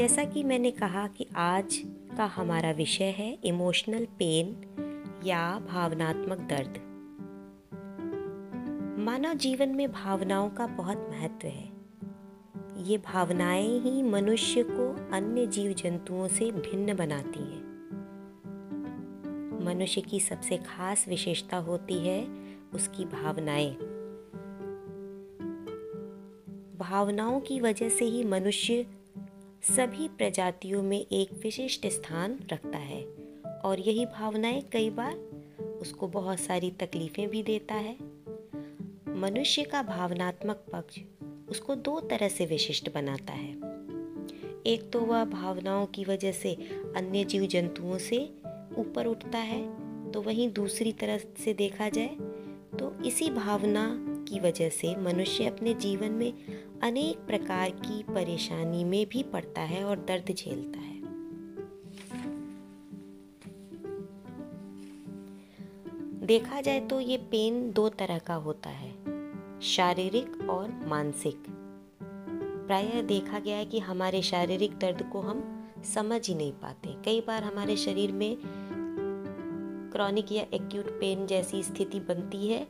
जैसा कि मैंने कहा कि आज का हमारा विषय है इमोशनल पेन या भावनात्मक दर्द। मानव जीवन में भावनाओं का बहुत महत्व है। ये भावनाएँ ही मनुष्य को अन्य जीव जंतुओं से भिन्न बनाती हैं। मनुष्य की सबसे खास विशेषता होती है उसकी भावनाएँ। भावनाओं की वजह से ही मनुष्य सभी प्रजातियों में एक विशिष्ट स्थान रखता है और यही भावनाएँ कई बार उसको बहुत सारी तकलीफ़ें भी देता है। मनुष्य का भावनात्मक पक्ष उसको दो तरह से विशिष्ट बनाता है। एक तो वह भावनाओं की वजह से अन्य जीव जंतुओं से ऊपर उठता है तो वहीं दूसरी तरह से देखा जाए तो इसी भावना की वजह से मनुष्य अपने जीवन में अनेक प्रकार की परेशानी में भी पड़ता है और दर्द झेलता है। देखा जाए तो ये पेन दो तरह का होता है, शारीरिक और मानसिक। प्रायः देखा गया है कि हमारे शारीरिक दर्द को हम समझ ही नहीं पाते। कई बार हमारे शरीर में क्रॉनिक या एक्यूट पेन जैसी स्थिति बनती है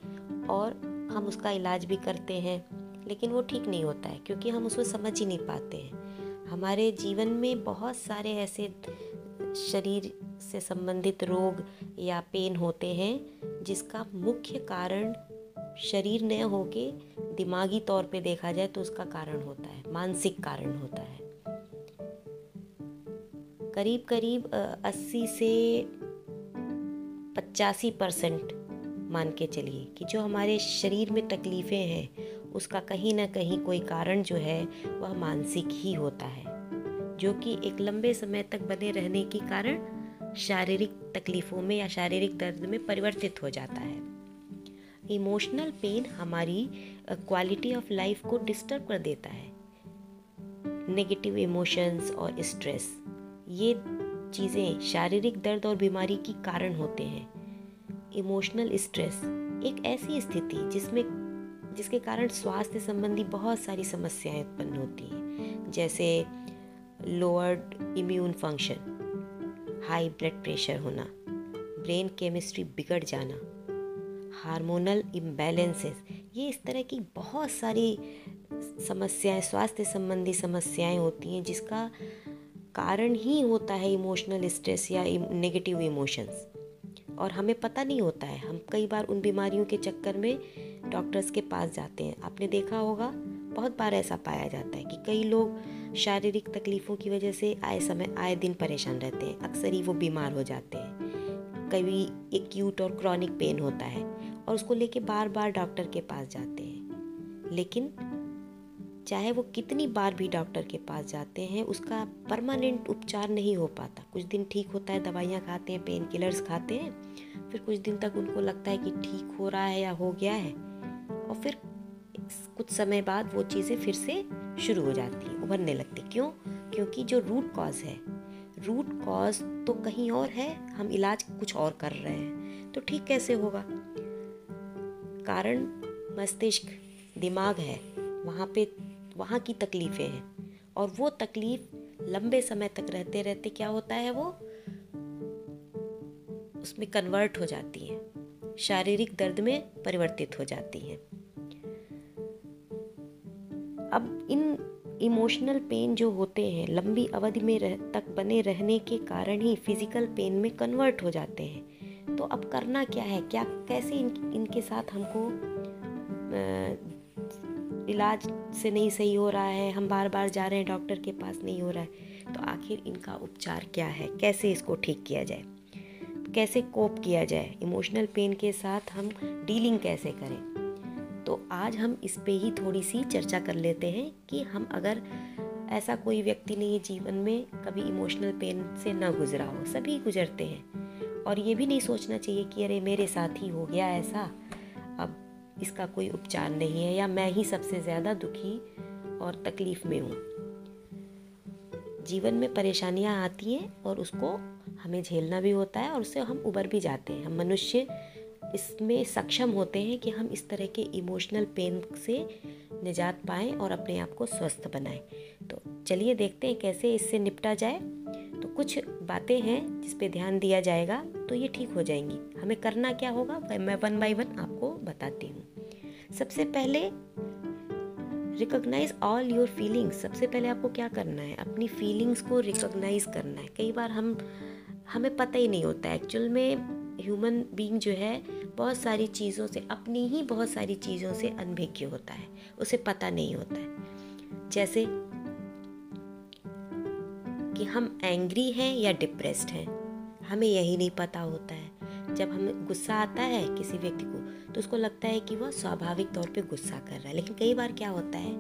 और हम उसका इलाज भी करते हैं, लेकिन वो ठीक नहीं होता है, क्योंकि हम उसको समझ ही नहीं पाते हैं। हमारे जीवन में बहुत सारे ऐसे शरीर से संबंधित रोग या पेन होते हैं, जिसका मुख्य कारण शरीर न होके दिमागी तौर पे देखा जाए तो उसका कारण होता है, मानसिक कारण होता है। करीब करीब अस्सी से पचासी परसेंट मान के चलिए कि जो हमारे शरीर में तकलीफ़ें हैं, उसका कहीं ना कहीं कोई कारण जो है, वह मानसिक ही होता है, जो कि एक लंबे समय तक बने रहने के कारण शारीरिक तकलीफ़ों में या शारीरिक दर्द में परिवर्तित हो जाता है। इमोशनल पेन हमारी क्वालिटी ऑफ़ लाइफ को डिस्टर्ब कर देता है। नेगेटिव इमोशंस और स्ट्रेस ये चीज़ें शारीरिक दर्द और बीमारी की कारण होते हैं। इमोशनल स्ट्रेस, एक ऐसी स्थिति जिसमें, जिसके कारण स्वास्थ्य संबंधी बहुत सारी समस्याएँ उत्पन्न होती हैं। जैसे lowered immune function high blood pressure होना ब्रेन केमिस्ट्री बिगड़ जाना हार्मोनल इम्बैलेंसेस ये इस तरह की बहुत सारी समस्याएँ, स्वास्थ्य संबंधी समस्याएँ होती हैं, जिसका कारण ही होता है इमोशनल स्ट्रेस या नेगेटिव इमोशंस और हमें पता नहीं होता है। हम कई बार उन बीमारियों के चक्कर में डॉक्टर्स के पास जाते हैं। आपने देखा होगा, बहुत बार ऐसा पाया जाता है कि कई लोग शारीरिक तकलीफ़ों की वजह से आए समय, आए दिन परेशान रहते हैं। अक्सर ही वो बीमार हो जाते हैं। कभी एक्यूट और क्रॉनिक पेन होता है और उसको लेके बार बार डॉक्टर के पास जाते हैं। लेकिन चाहे वो कितनी बार भी डॉक्टर के पास जाते हैं, उसका परमानेंट उपचार नहीं हो पाता। कुछ दिन ठीक होता है, दवाइयाँ खाते हैं पेन किलर्स खाते हैं, फिर कुछ दिन तक उनको लगता है कि ठीक हो रहा है या हो गया है, और फिर कुछ समय बाद वो चीज़ें फिर से शुरू हो जाती हैं, उभरने लगती क्यों? क्योंकि जो रूट कॉज है रूट कॉज तो कहीं और है, हम इलाज कुछ और कर रहे हैं तो ठीक कैसे होगा? कारण मस्तिष्क, दिमाग है, वहाँ पे वहाँ की तकलीफ़ें हैं। और वो तकलीफ़ लंबे समय तक रहते रहते क्या होता है वो? उसमें कन्वर्ट हो जाती है। शारीरिक दर्द में परिवर्तित हो जाती हैं। अब इन इमोशनल पेन जो होते हैं लंबी अवधि में रह, तक बने रहने के कारण ही फ़िज़िकल पेन में कन्वर्ट हो जाते हैं। तो अब करना क्या है? क्या कैसे इन, इनके साथ हमको इलाज से नहीं सही हो रहा है, हम बार बार जा रहे हैं डॉक्टर के पास, नहीं हो रहा है। तो आखिर इनका उपचार क्या है? कैसे इसको ठीक किया जाए? कैसे कोप किया जाए? इमोशनल पेन के साथ हम डीलिंग कैसे करें? तो आज हम इस पे ही थोड़ी सी चर्चा कर लेते हैं कि हम अगर ऐसा कोई व्यक्ति नहीं है जीवन में, कभी इमोशनल पेन से ना गुजरा हो, सभी गुजरते हैं। और ये भी नहीं सोचना चाहिए कि अरे मेरे साथ ही हो गया ऐसा। इसका कोई उपचार नहीं है या मैं ही सबसे ज़्यादा दुखी और तकलीफ़ में हूँ। जीवन में परेशानियाँ आती हैं और उसको हमें झेलना भी होता है और उससे हम उबर भी जाते हैं। हम मनुष्य इसमें सक्षम होते हैं कि हम इस तरह के इमोशनल पेन से निजात पाएँ और अपने आप को स्वस्थ बनाएँ। तो चलिए देखते हैं कैसे इससे निपटा जाए। तो कुछ बातें हैं जिस पे ध्यान दिया जाएगा तो ये ठीक हो जाएँगी। हमें करना क्या होगा? मैं वन बाय वन आपको बताती हूँ। सबसे पहले रिकोगनाइज ऑल योर फीलिंग्स सबसे पहले आपको क्या करना है? अपनी फीलिंग्स को रिकोगनाइज करना है। कई बार हम, हमें पता ही नहीं होता एक्चुअल में ह्यूमन बीइंग जो है, बहुत सारी चीज़ों से, अपनी ही बहुत सारी चीज़ों से अनभिज्ञ होता है। उसे पता नहीं होता है। जैसे कि हम एंग्री हैं या डिप्रेस्ड हैं, हमें यही नहीं पता होता है। जब हमें गुस्सा आता है किसी व्यक्ति को तो उसको लगता है कि वह स्वाभाविक तौर पे गुस्सा कर रहा है। लेकिन कई बार क्या होता है,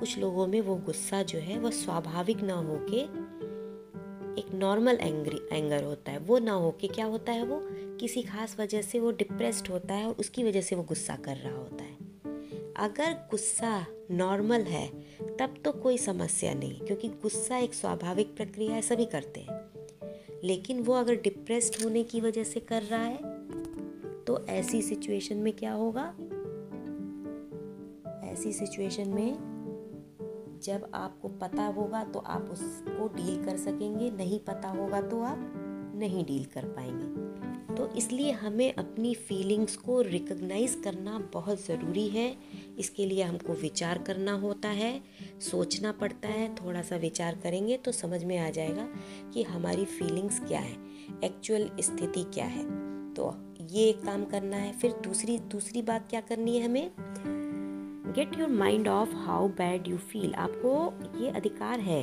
कुछ लोगों में वो गुस्सा जो है, वह स्वाभाविक ना हो के एक नॉर्मल एंग्री एंगर होता है। वो ना हो के क्या होता है वो, किसी खास वजह से वो डिप्रेस्ड होता है और उसकी वजह से वो गुस्सा कर रहा होता है। अगर गुस्सा नॉर्मल है, तब तो कोई समस्या नहीं, क्योंकि गुस्सा एक स्वाभाविक प्रक्रिया है, सभी करते हैं। लेकिन वो अगर डिप्रेस्ड होने की वजह से कर रहा है तो ऐसी सिचुएशन में क्या होगा? ऐसी सिचुएशन में जब आपको पता होगा तो आप उसको डील कर सकेंगे, नहीं पता होगा तो आप नहीं डील कर पाएँगे। तो इसलिए हमें अपनी फीलिंग्स को रिकग्नाइज करना बहुत ज़रूरी है। इसके लिए हमको विचार करना होता है, सोचना पड़ता है थोड़ा सा विचार करेंगे तो समझ में आ जाएगा कि हमारी फीलिंग्स क्या है एक्चुअल स्थिति क्या है। तो ये काम करना है। फिर दूसरी दूसरी बात क्या करनी है हमें? Get your mind off how bad you feel आपको ये अधिकार है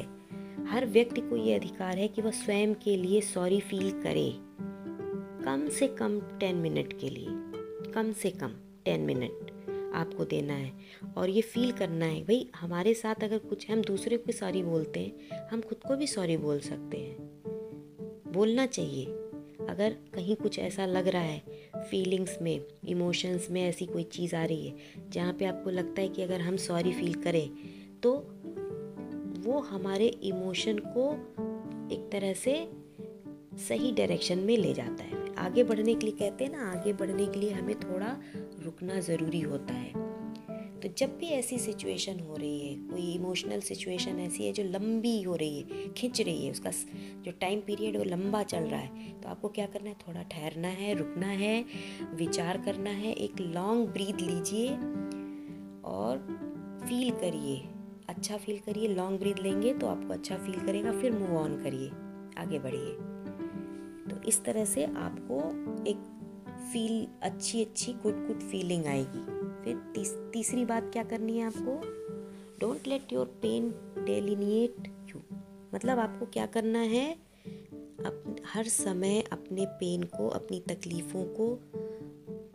हर व्यक्ति को ये अधिकार है कि वह स्वयं के लिए सॉरी फील करे। कम से कम टेन मिनट के लिए। कम से कम टेन मिनट आपको देना है। और ये फील करना है, भाई, हमारे साथ अगर कुछ हम दूसरे को सॉरी बोलते हैं, हम खुद को भी सॉरी बोल सकते हैं। बोलना चाहिए। अगर कहीं कुछ ऐसा लग रहा है फीलिंग्स में इमोशंस में ऐसी कोई चीज़ आ रही है, जहाँ पे आपको लगता है कि अगर हम सॉरी फील करें तो वो हमारे इमोशन को एक तरह से सही डायरेक्शन में ले जाता है। आगे बढ़ने के लिए कहते हैं ना, आगे बढ़ने के लिए हमें थोड़ा रुकना ज़रूरी होता है। तो जब भी ऐसी सिचुएशन हो रही है, कोई इमोशनल सिचुएशन ऐसी है जो लंबी हो रही है, खिंच रही है, उसका जो टाइम पीरियड वो लंबा चल रहा है तो आपको क्या करना है? थोड़ा ठहरना है, रुकना है, विचार करना है, एक लॉन्ग ब्रीथ लीजिए और फील करिए। अच्छा फील करिए लॉन्ग ब्रीथ लेंगे तो आपको अच्छा फील करेगा फिर मूव ऑन करिए आगे बढ़िए। तो इस तरह से आपको एक फील अच्छी अच्छी गुड गुड फीलिंग आएगी। फिर तीस, तीसरी बात क्या करनी है आपको? Don't let your pain delineate you मतलब आपको क्या करना है? अप, हर समय अपने पेन को अपनी तकलीफ़ों को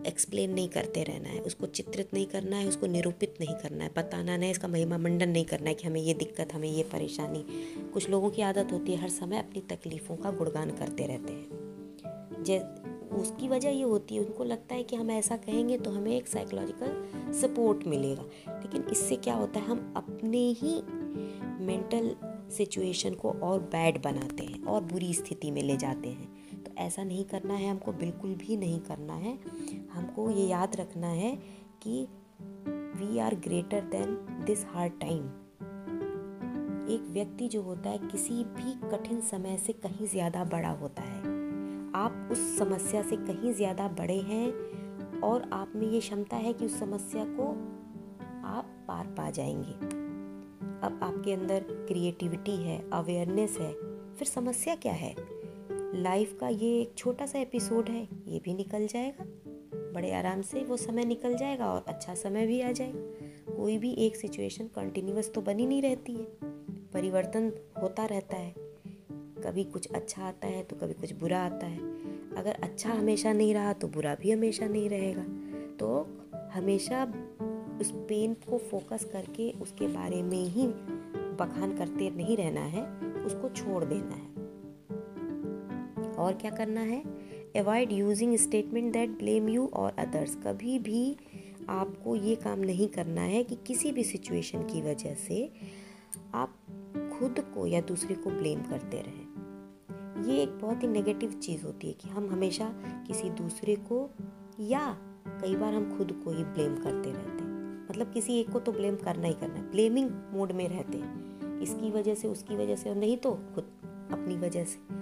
एक्सप्लेन नहीं करते रहना है, उसको चित्रित नहीं करना है, उसको निरूपित नहीं करना है, बताना नहीं, इसका महिमा मंडन नहीं करना है कि हमें ये दिक्कत, हमें ये परेशानी। कुछ लोगों की आदत होती है, हर समय अपनी तकलीफ़ों का गुणगान करते रहते हैं। जै, उसकी वजह ये होती है, उनको लगता है कि हम ऐसा कहेंगे तो हमें एक साइकोलॉजिकल सपोर्ट मिलेगा। लेकिन इससे क्या होता है, हम अपने ही मेंटल सिचुएशन को और बैड बनाते हैं, और बुरी स्थिति में ले जाते हैं। तो ऐसा नहीं करना है, हमको बिल्कुल भी नहीं करना है। हमको ये याद रखना है कि we are greater than this hard time एक व्यक्ति जो होता है, किसी भी कठिन समय से कहीं ज़्यादा बड़ा होता है। आप उस समस्या से कहीं ज़्यादा बड़े हैं और आप में ये क्षमता है कि उस समस्या को आप पार पा जाएँगे। अब आपके अंदर क्रिएटिविटी है अवेयरनेस है, फिर समस्या क्या है? लाइफ का ये एक छोटा सा एपिसोड है, ये भी निकल जाएगा। बड़े आराम से वो समय निकल जाएगा और अच्छा समय भी आ जाएगा। कोई भी एक सिचुएशन कंटिन्यूस तो बनी नहीं रहती है। परिवर्तन होता रहता है। कभी कुछ अच्छा आता है तो कभी कुछ बुरा आता है। अगर अच्छा हमेशा नहीं रहा तो बुरा भी हमेशा नहीं रहेगा। तो हमेशा उस पेन को फोकस करके उसके बारे में ही बखान करते नहीं रहना है, उसको छोड़ देना है। और क्या करना है? Avoid using statement that blame you और अदर्स कभी भी आपको ये काम नहीं करना है कि किसी भी सिचुएशन की वजह से आप खुद को या दूसरे को ब्लेम करते रहें। ये एक बहुत ही नेगेटिव चीज़ होती है कि हम हमेशा किसी दूसरे को या कई बार हम खुद को ही ब्लेम करते रहते हैं। मतलब किसी एक को तो ब्लेम करना ही करना है। ब्लेमिंग मोड में रहते हैं। इसकी वजह से, उसकी वजह से और नहीं तो खुद, अपनी वजह से।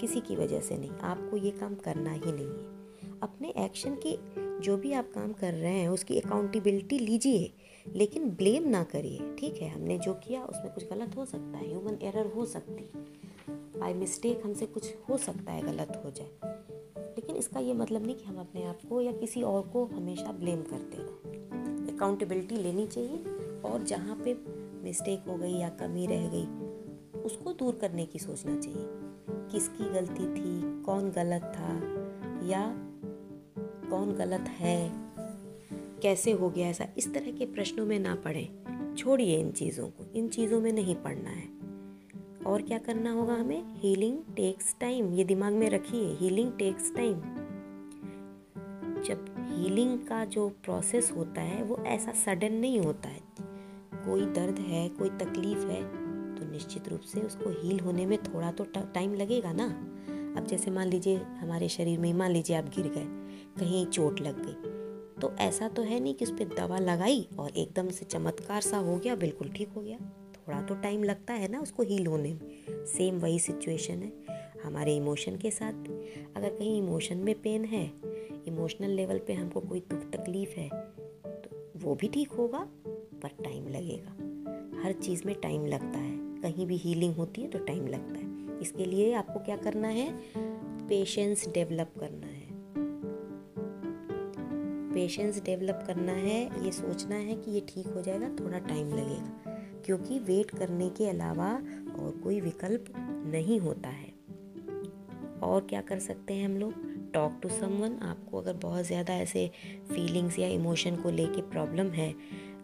किसी की वजह से नहीं, आपको ये काम करना ही नहीं है। अपने एक्शन की जो भी आप काम कर रहे हैं, उसकी अकाउंटेबिलिटी लीजिए, लेकिन ब्लेम ना करिए, ठीक है? हमने जो किया, उसमें कुछ गलत हो सकता है ह्यूमन एरर हो सकती है। बाय मिस्टेक हमसे कुछ हो सकता है, गलत हो जाए। लेकिन इसका ये मतलब नहीं कि हम अपने आप को या किसी और को हमेशा ब्लेम करते रहें। अकाउंटेबिलिटी लेनी चाहिए, और जहाँ पे मिस्टेक हो गई या कमी रह गई, उसको दूर करने की सोचना चाहिए। किसकी गलती थी? कौन गलत था? या कौन गलत है? कैसे हो गया ऐसा? इस तरह के प्रश्नों में ना पढ़ें। छोड़िए इन चीज़ों को। इन चीज़ों में नहीं पढ़ना है। और क्या करना होगा हमें? हीलिंग टेक्स टाइम ये दिमाग में रखिए। हीलिंग टेक्स टाइम जब हीलिंग का जो प्रोसेस होता है, वो ऐसा सडन नहीं होता है। कोई दर्द है, कोई तकलीफ़ है तो निश्चित रूप से उसको हील होने में थोड़ा तो टाइम लगेगा ना। अब जैसे मान लीजिए हमारे शरीर में, मान लीजिए आप गिर गए, कहीं चोट लग गई तो ऐसा तो है नहीं कि उस पर दवा लगाई और एकदम से चमत्कार सा हो गया, बिल्कुल ठीक हो गया। थोड़ा तो टाइम लगता है ना उसको हील होने में। सेम वही सिचुएशन है हमारे इमोशन के साथ। अगर कहीं इमोशन में पेन है इमोशनल लेवल पे हमको कोई दुख तकलीफ़ है तो वो भी ठीक होगा, पर टाइम लगेगा। हर चीज़ में टाइम लगता है। कहीं भी हीलिंग होती है तो टाइम लगता है। इसके लिए आपको क्या करना है? पेशेंस डेवलप करना है। पेशेंस डेवलप करना है, ये सोचना है कि ये ठीक हो जाएगा, थोड़ा टाइम लगेगा। क्योंकि वेट करने के अलावा और कोई विकल्प नहीं होता है। और क्या कर सकते हैं हम लोग? टॉक टू समवन आपको अगर बहुत ज़्यादा ऐसे फीलिंग्स या इमोशन को लेके प्रॉब्लम है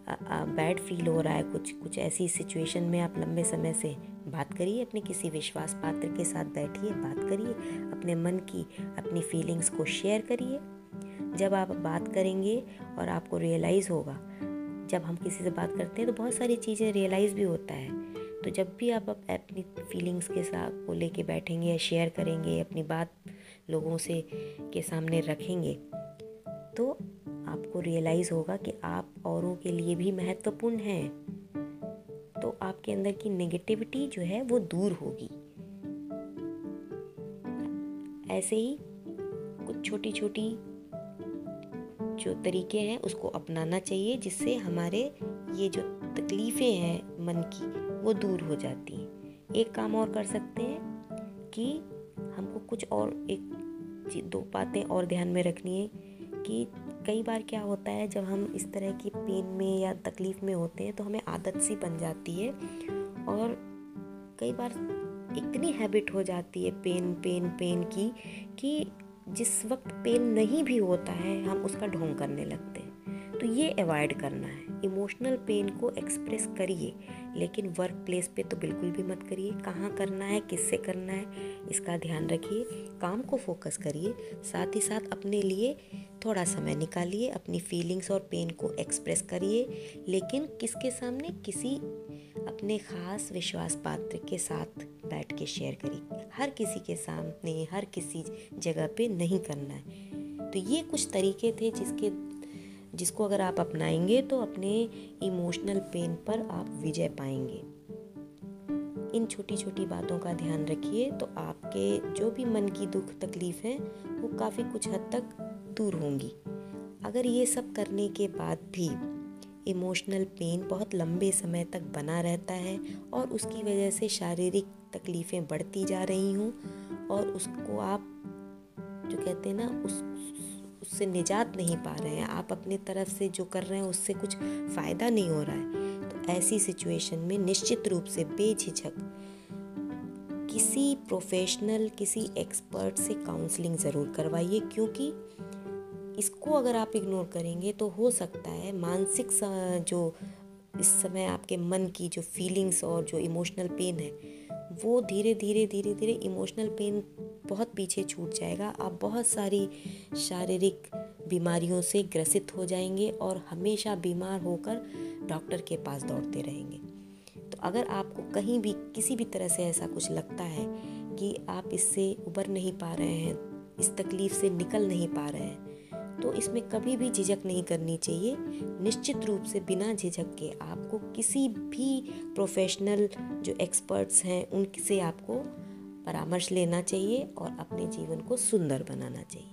बैड फील हो रहा है कुछ कुछ ऐसी सिचुएशन में आप लंबे समय से बात करिए, अपने किसी विश्वास पात्र के साथ बैठिए, बात करिए, अपने मन की, अपनी फीलिंग्स को शेयर करिए। जब आप बात करेंगे और आपको रियलाइज़ होगा, जब हम किसी से बात करते हैं तो बहुत सारी चीज़ें रियलाइज़ भी होता है। तो जब भी आप अपनी फीलिंग्स के साथ को लेके बैठेंगे या शेयर करेंगे, अपनी बात लोगों से, के सामने रखेंगे तो आपको रियलाइज़ होगा कि आप औरों के लिए भी महत्वपूर्ण हैं। तो आपके अंदर की नेगेटिविटी जो है, वो दूर होगी। ऐसे ही कुछ छोटी छोटी जो तरीके हैं, उसको अपनाना चाहिए, जिससे हमारे ये जो तकलीफ़ें हैं मन की, वो दूर हो जाती हैं। एक काम और कर सकते हैं कि हमको कुछ और एक दो बातें और ध्यान में रखनी है कि कई बार क्या होता है, जब हम इस तरह की पेन में या तकलीफ़ में होते हैं तो हमें आदत सी बन जाती है और कई बार इतनी हैबिट हो जाती है पेन पेन पेन की कि जिस वक्त पेन नहीं भी होता है, हम उसका ढोंग करने लगते हैं। तो ये अवॉइड करना है। इमोशनल पेन को एक्सप्रेस करिए। लेकिन वर्क प्लेस पे तो बिल्कुल भी मत करिए। कहाँ करना है, किससे करना है, इसका ध्यान रखिए। काम को फोकस करिए। साथ ही साथ अपने लिए थोड़ा समय निकालिए। अपनी फीलिंग्स और पेन को एक्सप्रेस करिए। लेकिन किसके सामने किसी अपने ख़ास विश्वास पात्र के साथ बैठ के शेयर करिए। हर किसी के सामने, हर किसी जगह पे नहीं करना है। तो ये कुछ तरीके थे जिसके जिसको अगर आप अपनाएँगे तो अपने इमोशनल पेन पर आप विजय पाएँगे। इन छोटी छोटी बातों का ध्यान रखिए तो आपके जो भी मन की दुख तकलीफ़ है, वो काफ़ी कुछ हद तक दूर होंगी। अगर ये सब करने के बाद भी इमोशनल पेन बहुत लंबे समय तक बना रहता है और उसकी वजह से शारीरिक तकलीफ़ें बढ़ती जा रही हों और उसको आप जो कहते हैं ना, उस उससे निजात नहीं पा रहे हैं। आप अपनी तरफ़ से जो कर रहे हैं, उससे कुछ फ़ायदा नहीं हो रहा है। तो ऐसी सिचुएशन में निश्चित रूप से बेझिझक किसी प्रोफेशनल, किसी एक्सपर्ट से काउंसलिंग ज़रूर करवाइए, क्योंकि इसको अगर आप इग्नोर करेंगे तो हो सकता है मानसिक जो इस समय आपके मन की जो फीलिंग्स और जो इमोशनल पेन है, वो धीरे धीरे धीरे धीरे इमोशनल पेन बहुत पीछे छूट जाएगा। आप बहुत सारी शारीरिक बीमारियों से ग्रसित हो जाएँगे और हमेशा बीमार होकर डॉक्टर के पास दौड़ते रहेंगे। तो अगर आपको कहीं भी, किसी भी तरह से ऐसा कुछ लगता है कि आप इससे उबर नहीं पा रहे हैं, इस तकलीफ़ से निकल नहीं पा रहे हैं तो इसमें कभी भी झिझक नहीं करनी चाहिए। निश्चित रूप से बिना झिझक के आपको किसी भी प्रोफेशनल जो एक्सपर्ट्स हैं, उनसे आपको परामर्श लेना चाहिए और अपने जीवन को सुंदर बनाना चाहिए।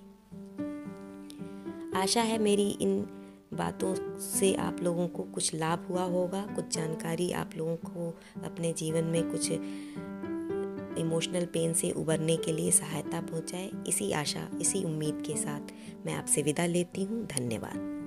आशा है मेरी इन बातों से आप लोगों को कुछ लाभ हुआ होगा, कुछ जानकारी आप लोगों को अपने जीवन में कुछ इमोशनल पेन से उबरने के लिए सहायता पहुँचाए, इसी आशा, इसी उम्मीद के साथ मैं आपसे विदा लेती हूँ। धन्यवाद।